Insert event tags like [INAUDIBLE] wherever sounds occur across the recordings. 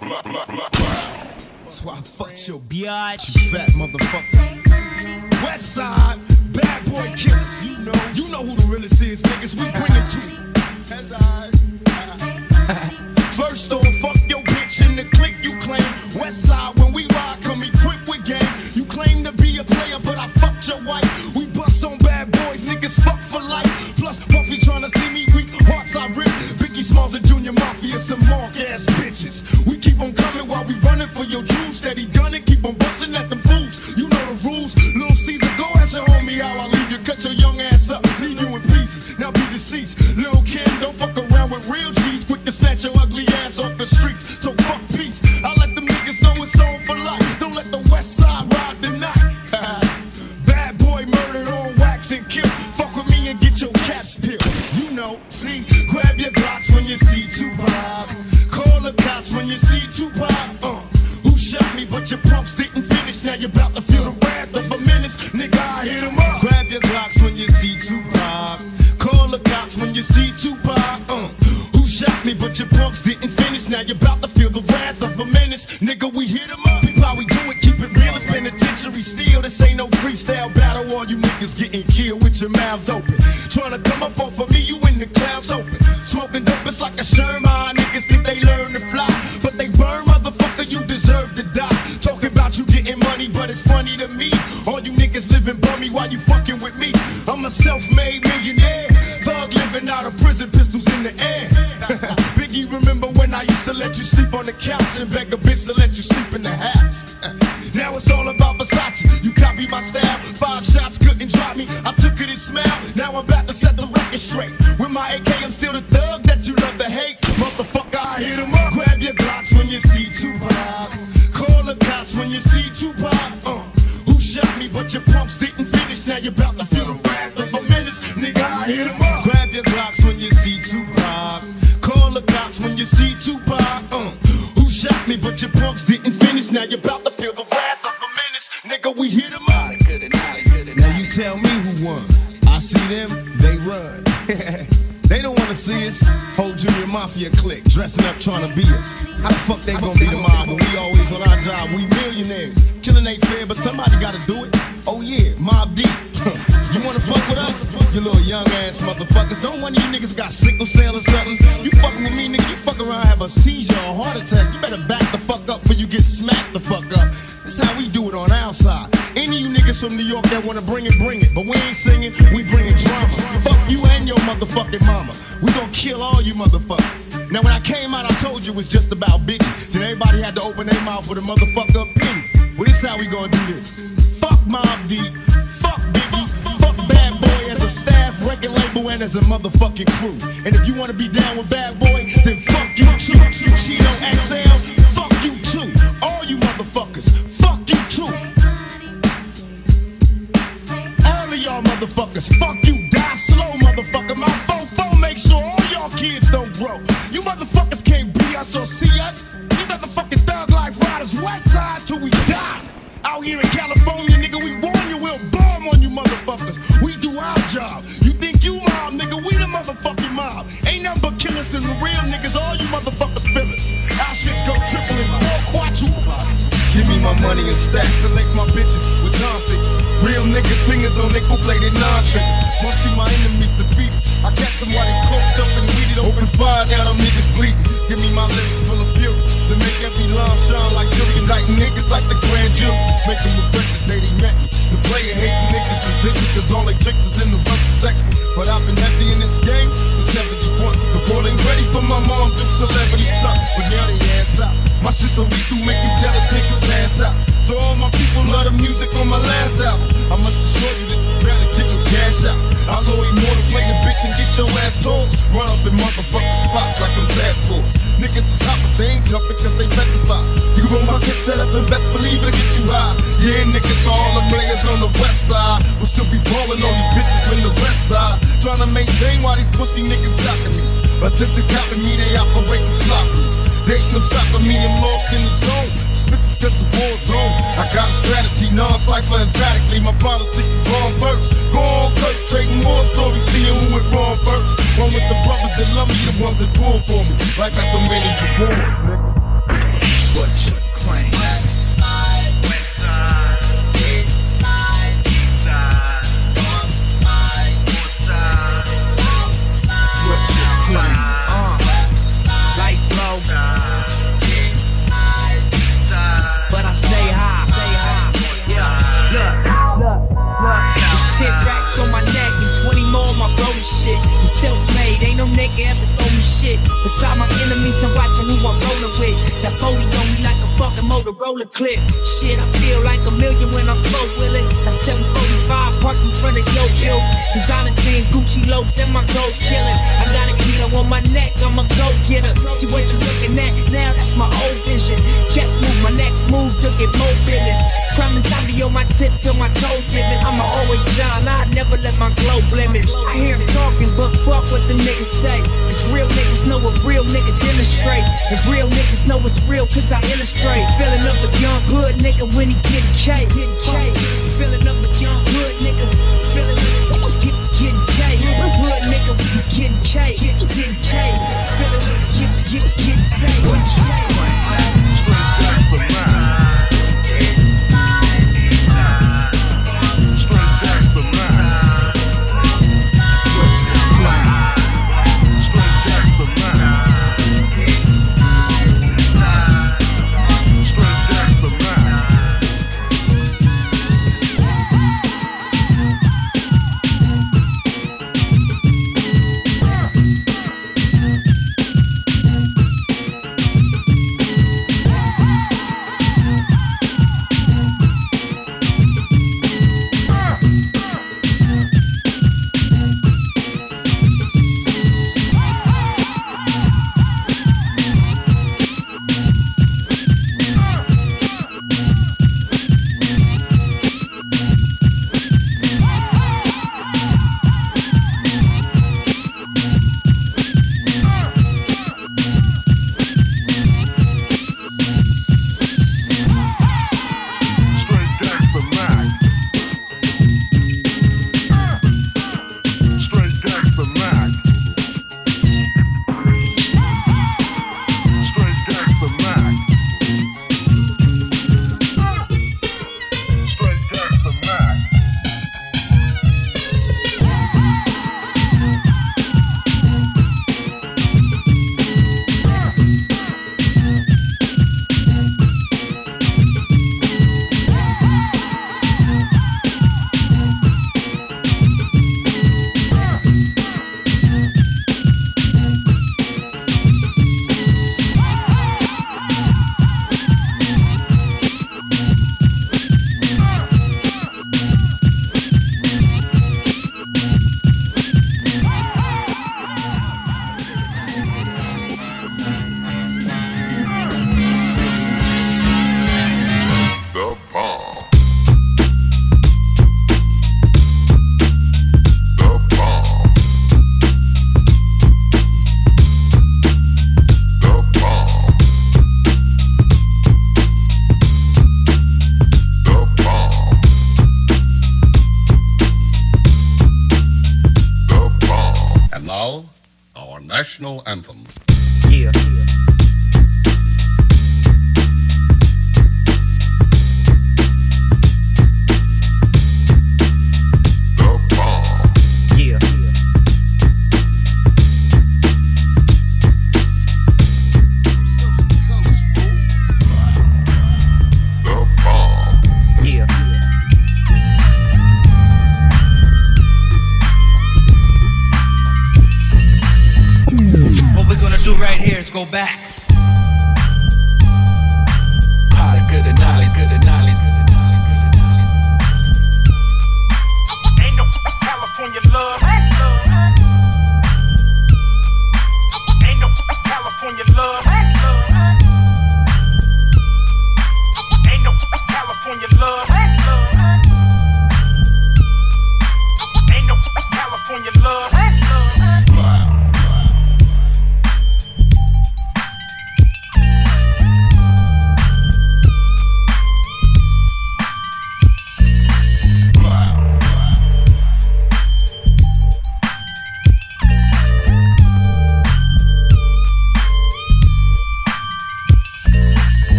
That's why I fucked your Biatch. you fat motherfucker. West side, bad boy killers. You know, you know who the realest is, niggas. We bring it to you. [LAUGHS] First off, fuck your bitch in the clique you claim. West side, when we ride, come equipped with game. You claim to be a player, but I fucked your wife. We bust on bad boys, niggas fuck for life. Plus, Puffy tryna see me weak, hearts I rip. Biggie Smalls and Junior Mafia, some mark ass bitches. We on coming while we running for your jewels. Steady motherfucking mama. We gon' kill all you motherfuckers. Now when I came out, I told you it was just about Biggie. Then everybody had to open their mouth with a motherfucker opinion. Well, this how we gonna do this. Fuck Mobb Deep. Fuck Biggie. Fuck Bad Boy as a staff, record label, and as a motherfucking crew. And if you wanna be down with Bad Boy, then fuck you too. Chino XL, y'all motherfuckers, fuck you, die slow, motherfucker. My phone phone make sure all y'all kids don't grow. You motherfuckers can't be us or see us. You motherfucking thug life riders, west side till we die. Out here in California, nigga, we warn you, we'll bomb on you motherfuckers. We do our job. You think you mob, nigga, we the motherfucking mob. Ain't nothing but killers and the real niggas, all you motherfuckers spillers. Our shits go triple and four quadruple. Give me my money and stacks, select my bitches with non-figures. Real niggas, fingers on nickel plated non-triggers. Wanna see my enemies defeated. I catch them while they coked up and weeded. Open fire, now them niggas bleeding. Give me my lyrics full of fury. To make every line shine like Jury. Like niggas like the grand jury. Make them regret the day they met me. The player hating niggas is hitting cause all they tricks is in the to sex me. But I've been heavy in this game since 71. The boy ain't ready for my mom to celebrity son. But now they ass out. My shit so lethal, make you jealous niggas pass out. To all my people, love the music on my last album. I must assure you this is better, get your cash out. I'll go immortal, play the bitch and get your ass tossed. Run up in motherfucking spots like I'm bad force. Niggas is hot, but they ain't jumping cause they petrified. You roll my kid set up and best believe it'll get you high. Yeah, niggas, all the players on the west side will still be balling on these bitches when the rest die. Trying to maintain while these pussy niggas jocking me. Attempt to copy me, they operating sloppy. They ain't no stopping me, I'm lost in the zone. Spits cause the war zone. I got a strategy, non-cypher emphatically. My politics is wrong first. Go on, Kurt, trading more stories, seeing who went wrong first. One with the brothers that love me, the ones that pull for me. Like that's so many war. no nigga ever throw me shit. Beside my enemies, I'm watching who I'm rolling with. That 40 on me like a fucking Motorola clip. Shit, I feel like a million when I'm flow with. That 745 parked in front of your hill. Designer chain, Gucci lobes, and my gold killing. I got a keto on my neck, I'm a go getter. See what you looking at now, that's my old vision. Chest move, my next move to get more business. Crime my tip till my toe dipping. I'ma always shine, I never let my glow blemish. I hear him talking, but fuck what the niggas say. Cause real niggas know what real niggas demonstrate. And real niggas know it's real cause I illustrate. Feeling up a young hood nigga when he get K. Feeling up a young hood nigga. Feeling up, get, getting K. Hood nigga, getting K. Getting K. Feeling up, get, get, getting K.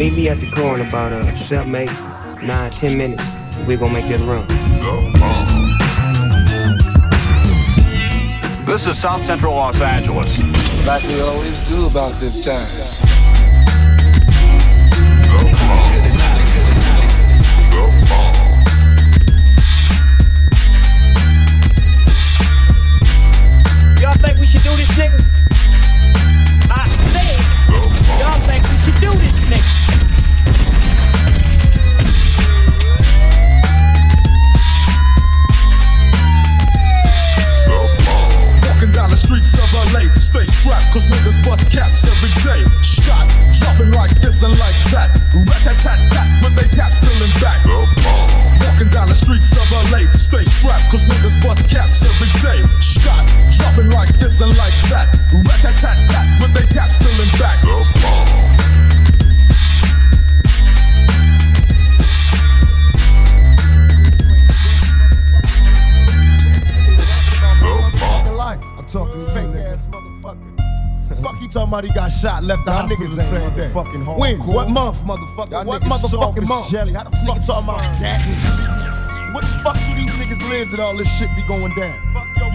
meet me at the car in about uh, seven, eight, nine, ten minutes. We're gonna make that run. This is South Central Los Angeles. like we always do about this time. Shot, left the hospital the same day. Fucking when? What month, motherfucker? what motherfucking month? Jelly. How the fuck talking about? What the fuck do these niggas live that all this shit be going down?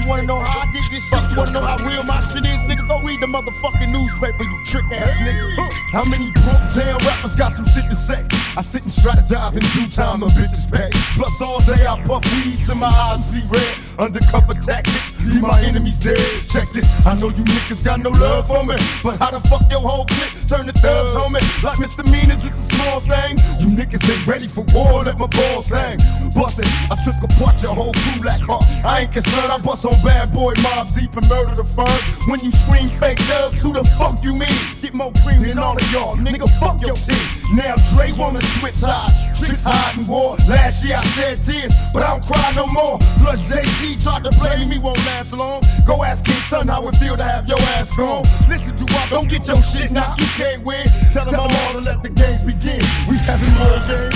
You wanna know how I did this shit? You wanna know how real my shit is, nigga? Go read the motherfucking newspaper, you trick ass nigga. How many broke down rappers got some shit to say? I sit and strategize in due time, the bitches pay. Plus all day I puff weeds and my eyes see red. Undercover tactics, leave my enemies dead. Check this, I know you niggas got no love for me, but how the fuck your whole clique turn to thugs on me? Like misdemeanors is a small thing. You niggas ain't ready for war, let my balls hang. Bust it, I took apart your whole crew like heart. I ain't concerned, I bust on bad boy Mobb Deep and murder the firm. When you scream fake thugs, who the fuck you mean? Get more cream than all of y'all, nigga. Fuck your team. Now Dre wanna switch sides, tricks hiding war. Last year I shed tears, but I don't cry no more. Plus Jay-Z tried to play me, won't last long. Go ask King Son how it feel to have your ass gone. Listen to I don't get your shit knocked, you can't win. Tell them all to let the games begin. We having more games.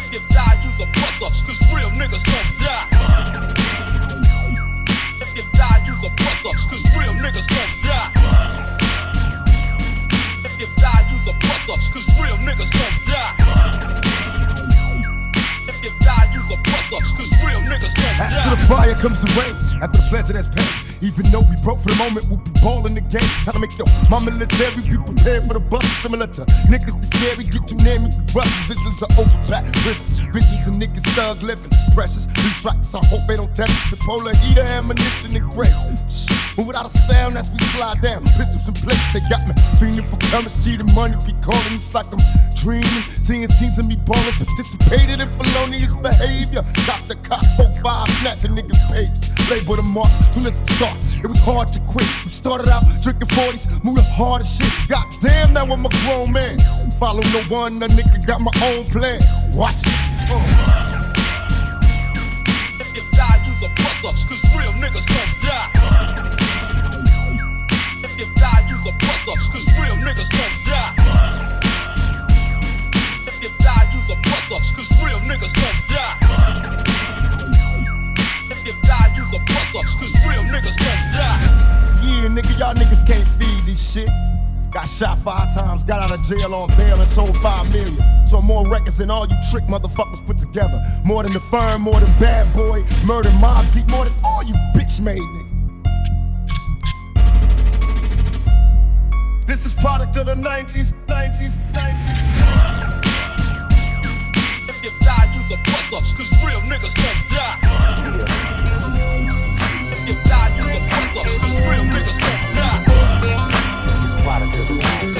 If you die, you's a buster, cause real niggas don't die. If you die, you's a buster, cause real niggas gon' die. If you die, you's a buster, cause real niggas gon' die. If you die, you's a buster, cause real niggas die. After the fire comes the rain, after the pleasure that's pain. Even though we broke for the moment, we'll be balling the game. Time to make your my military be prepared for the bust. Similar to niggas be scary, get too near me, we rush. Visions are overpacked prisons, visions of niggas thug living. Precious, these strikes, I hope they don't test us. A polar heater, ammunition, and grace. But without a sound, as we slide down, pistols in place, they got me feeling for currency. The money be calling, it's like I'm dreaming. Seeing scenes of me ballin', participated in felonious behavior. Got the cop, 4-5, snatching niggas' pages. Label the mark, soon as we start, it was hard to quit. We started out drinking 40s, moving hard as shit. Goddamn, now I'm a grown man. Follow no one, a nigga got my own plan. Watch it. Uh. If you die, you's a buster, cause real niggas gon' die. Y'all niggas can't feed this shit. Got shot five times, got out of jail on bail and sold five million. So more records than all you trick motherfuckers put together. More than the firm, more than bad boy, murder Mobb Deep, more than all you bitch made niggas. This is product of the 90s, 90s, 90s. If you die, you's a buster, cause real niggas gon' die. If you die, you's a buster, cause real niggas die. Yeah.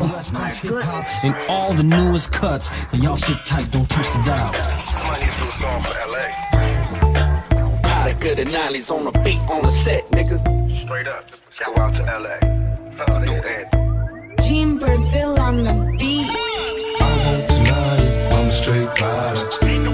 You the best in West Coast hip hop and all the newest cuts. And y'all sit tight, don't touch the dial. Product of the 90s on the beat, on the set, nigga. Straight up. Let's go out to LA. Uh, new anthem. Team Brazil on the beat. I'm a straight rider.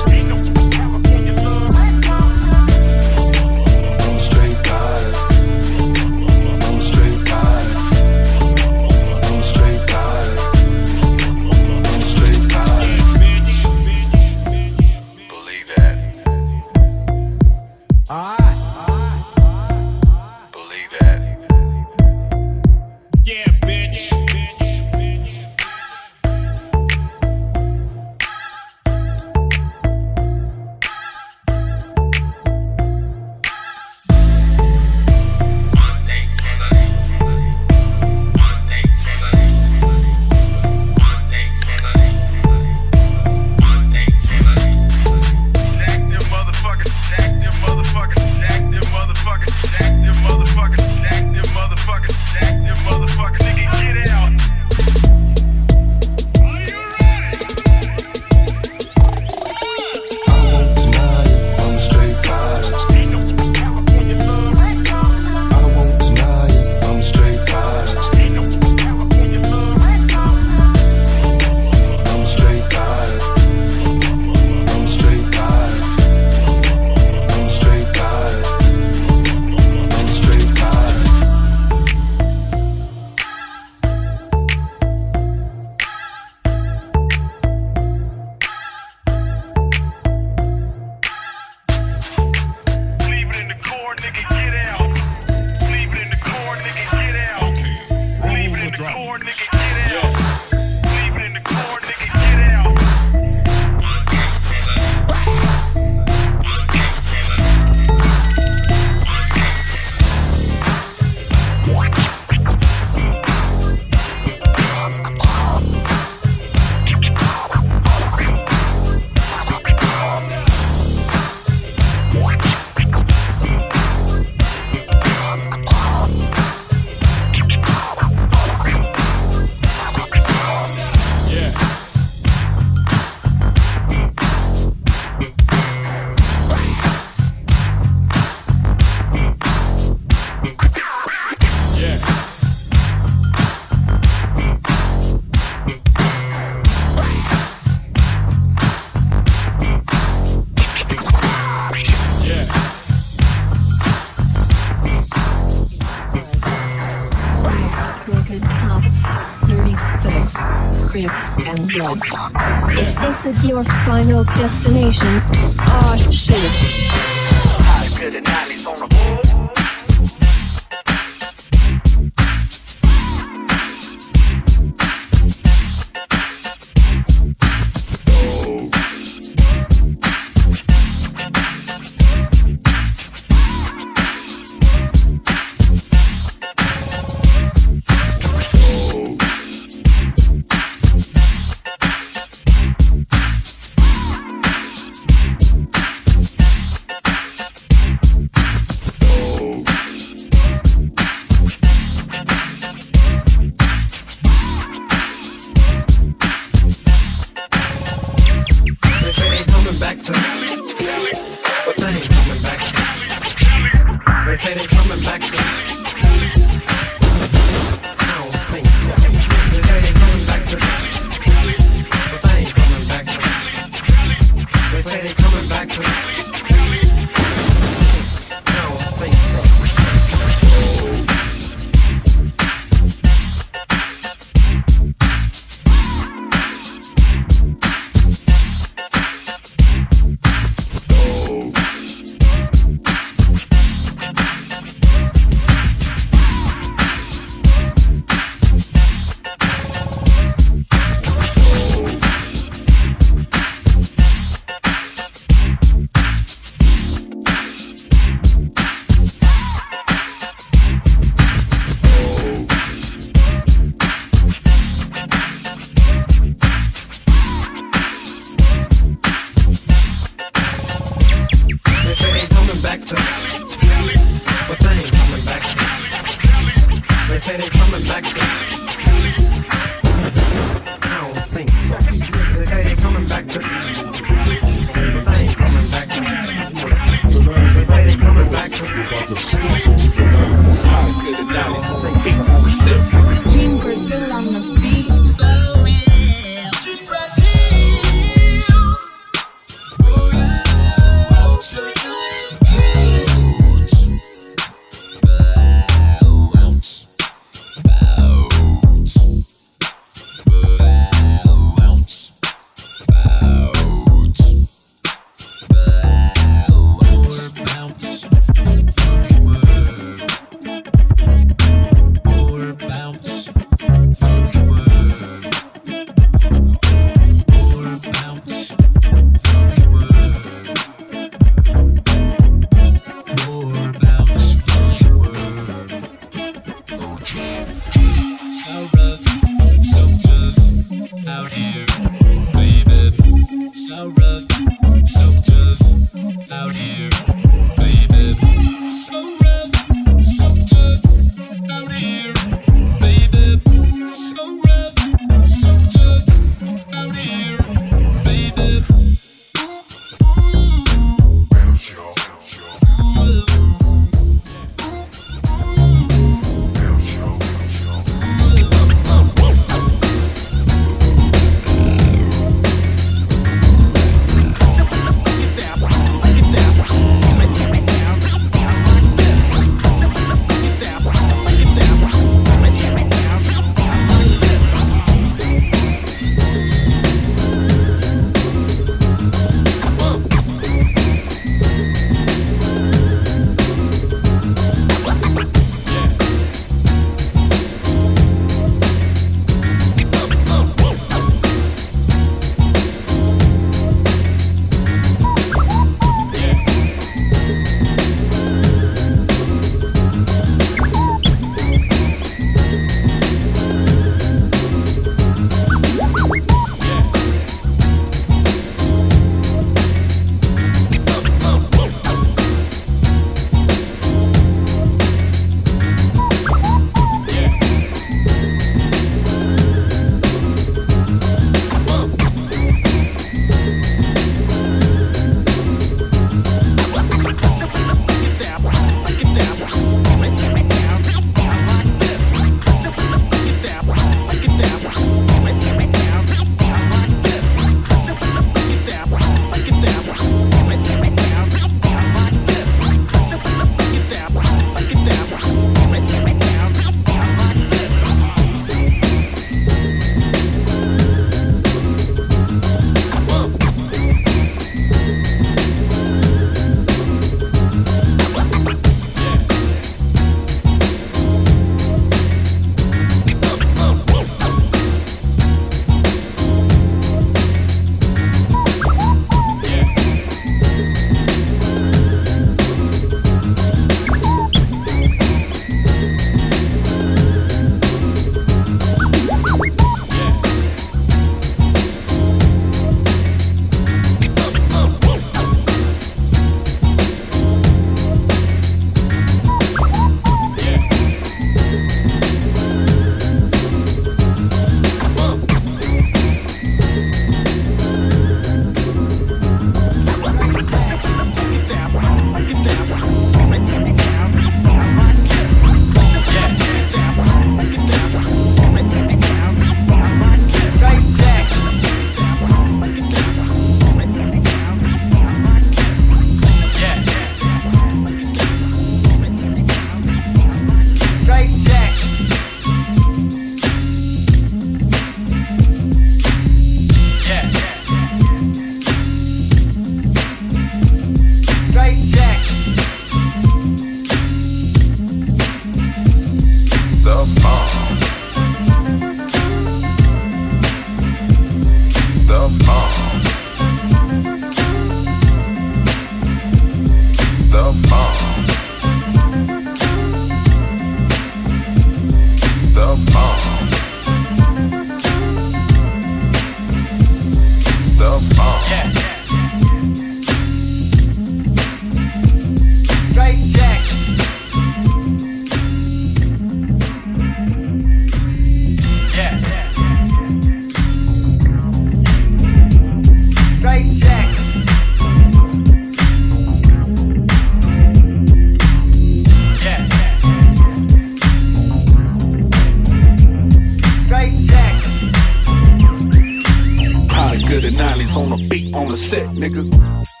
Nigga.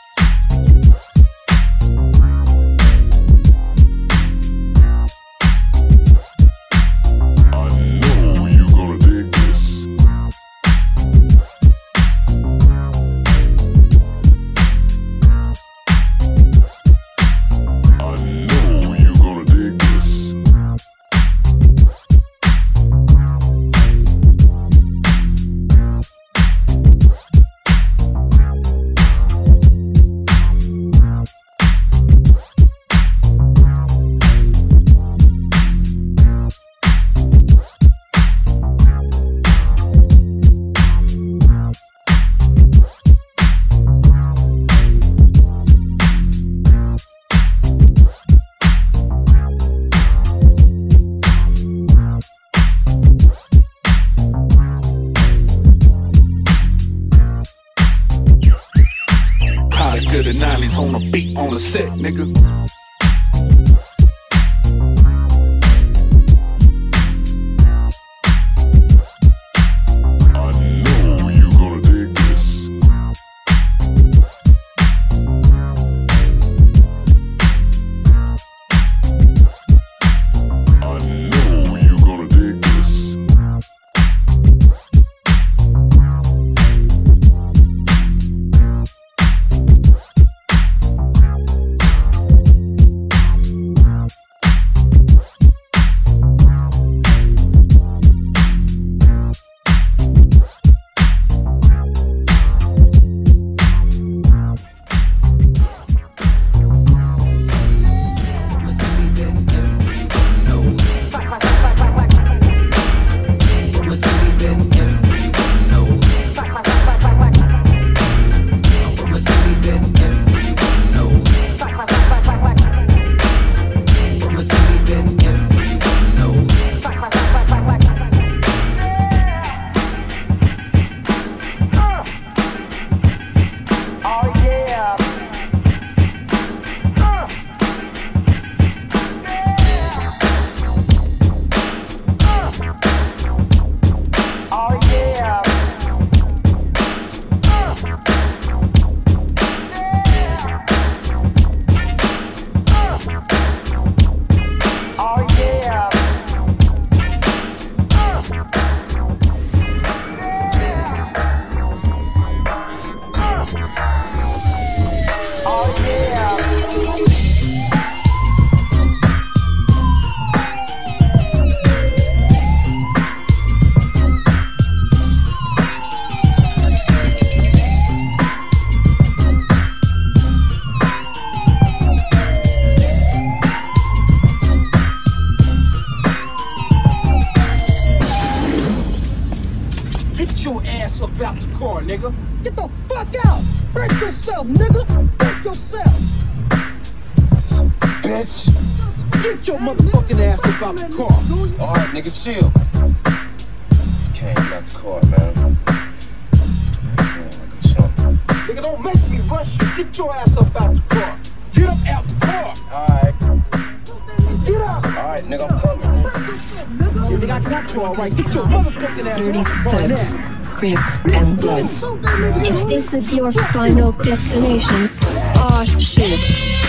Nigga. Get the fuck out. Break yourself, nigga. Break yourself. Bitch. Get your motherfucking ass up out the car. Alright, nigga, chill. Came out the car, man. Nigga, don't make me rush you. Get your ass up out the car. Get up out the car. Alright. Get up. Alright, nigga, I'm coming. Yeah, nigga, I got you all right. Get your motherfucking ass Dirty out the car now. Crips, and bloods. If this is your final destination, aw shit.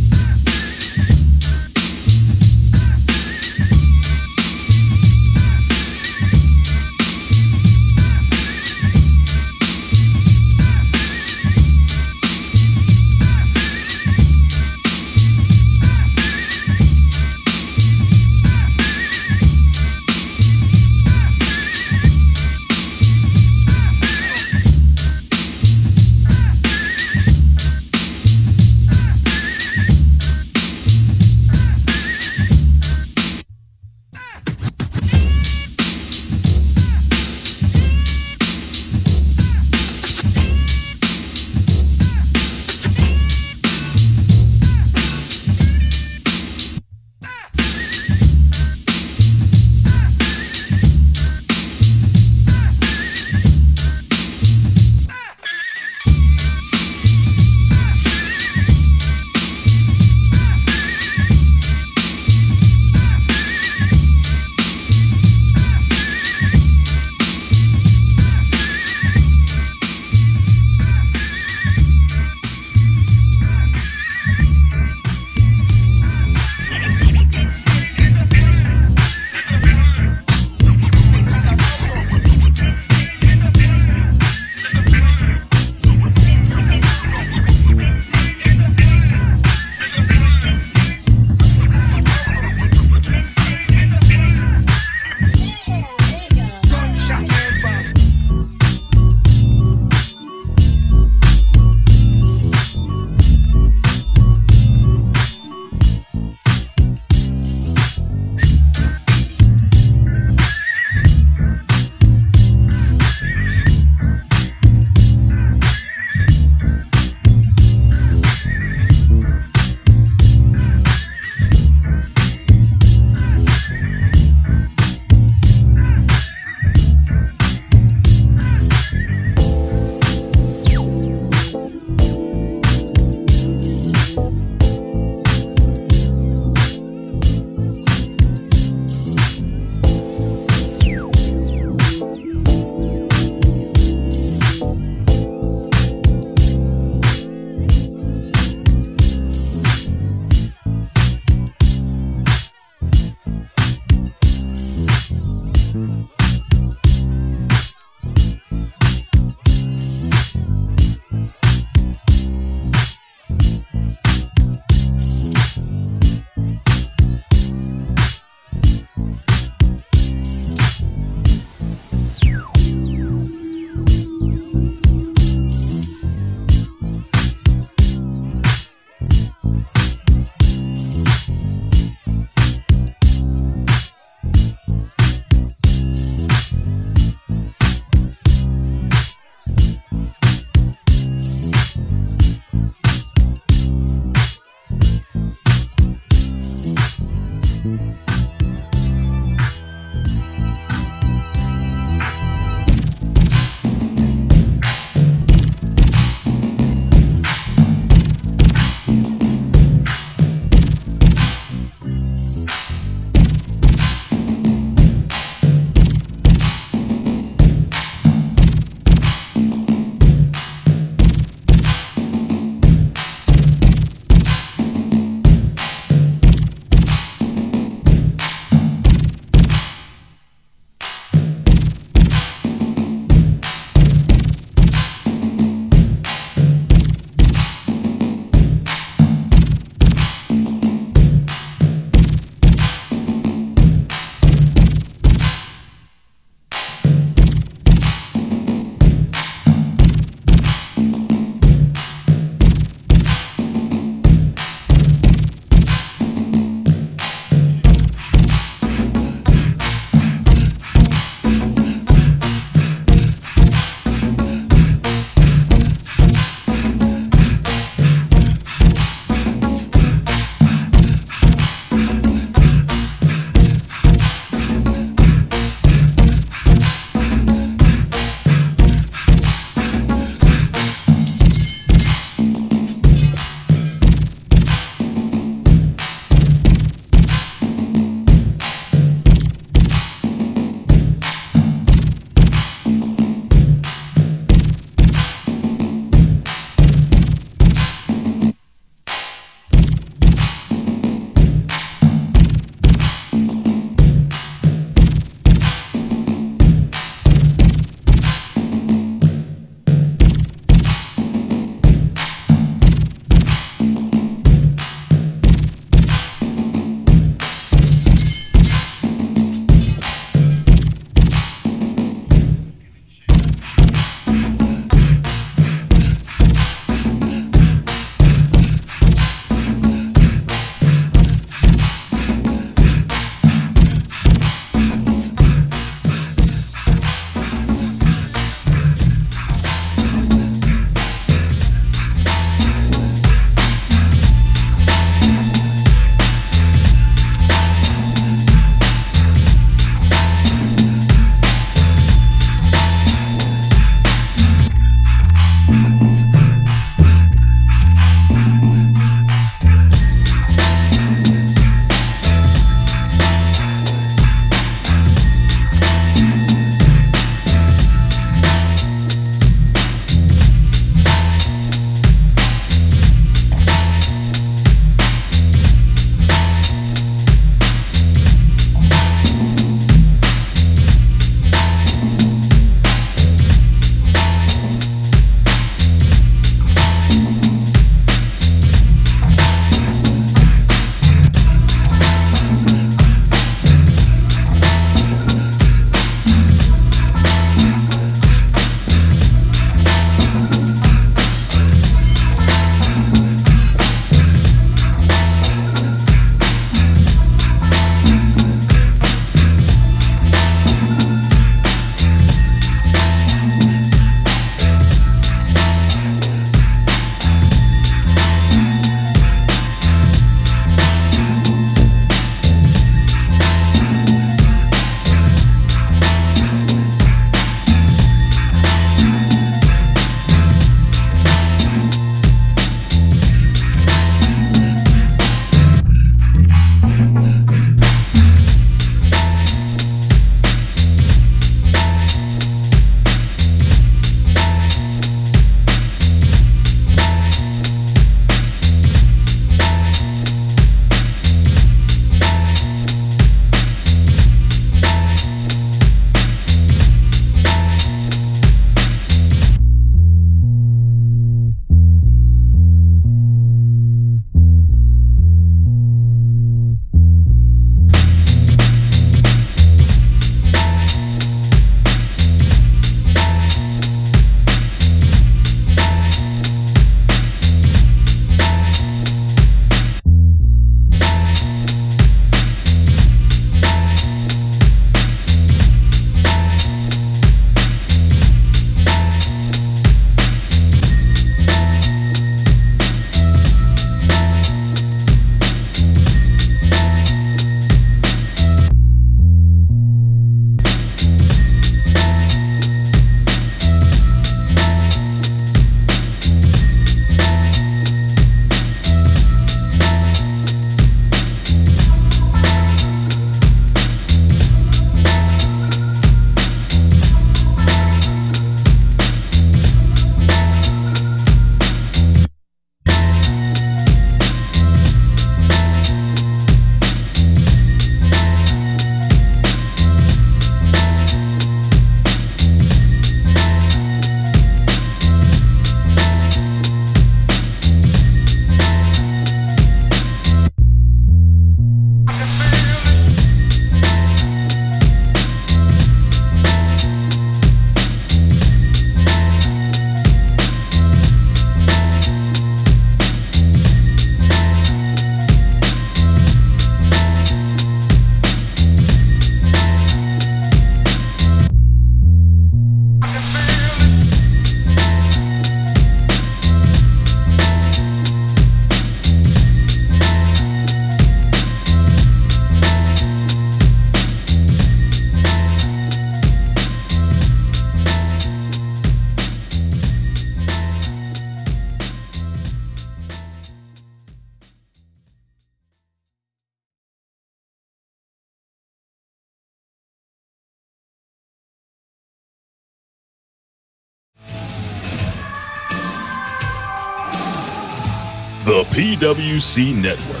PWC Network.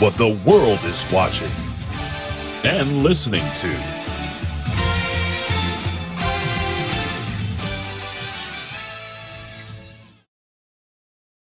What the world is watching and listening to.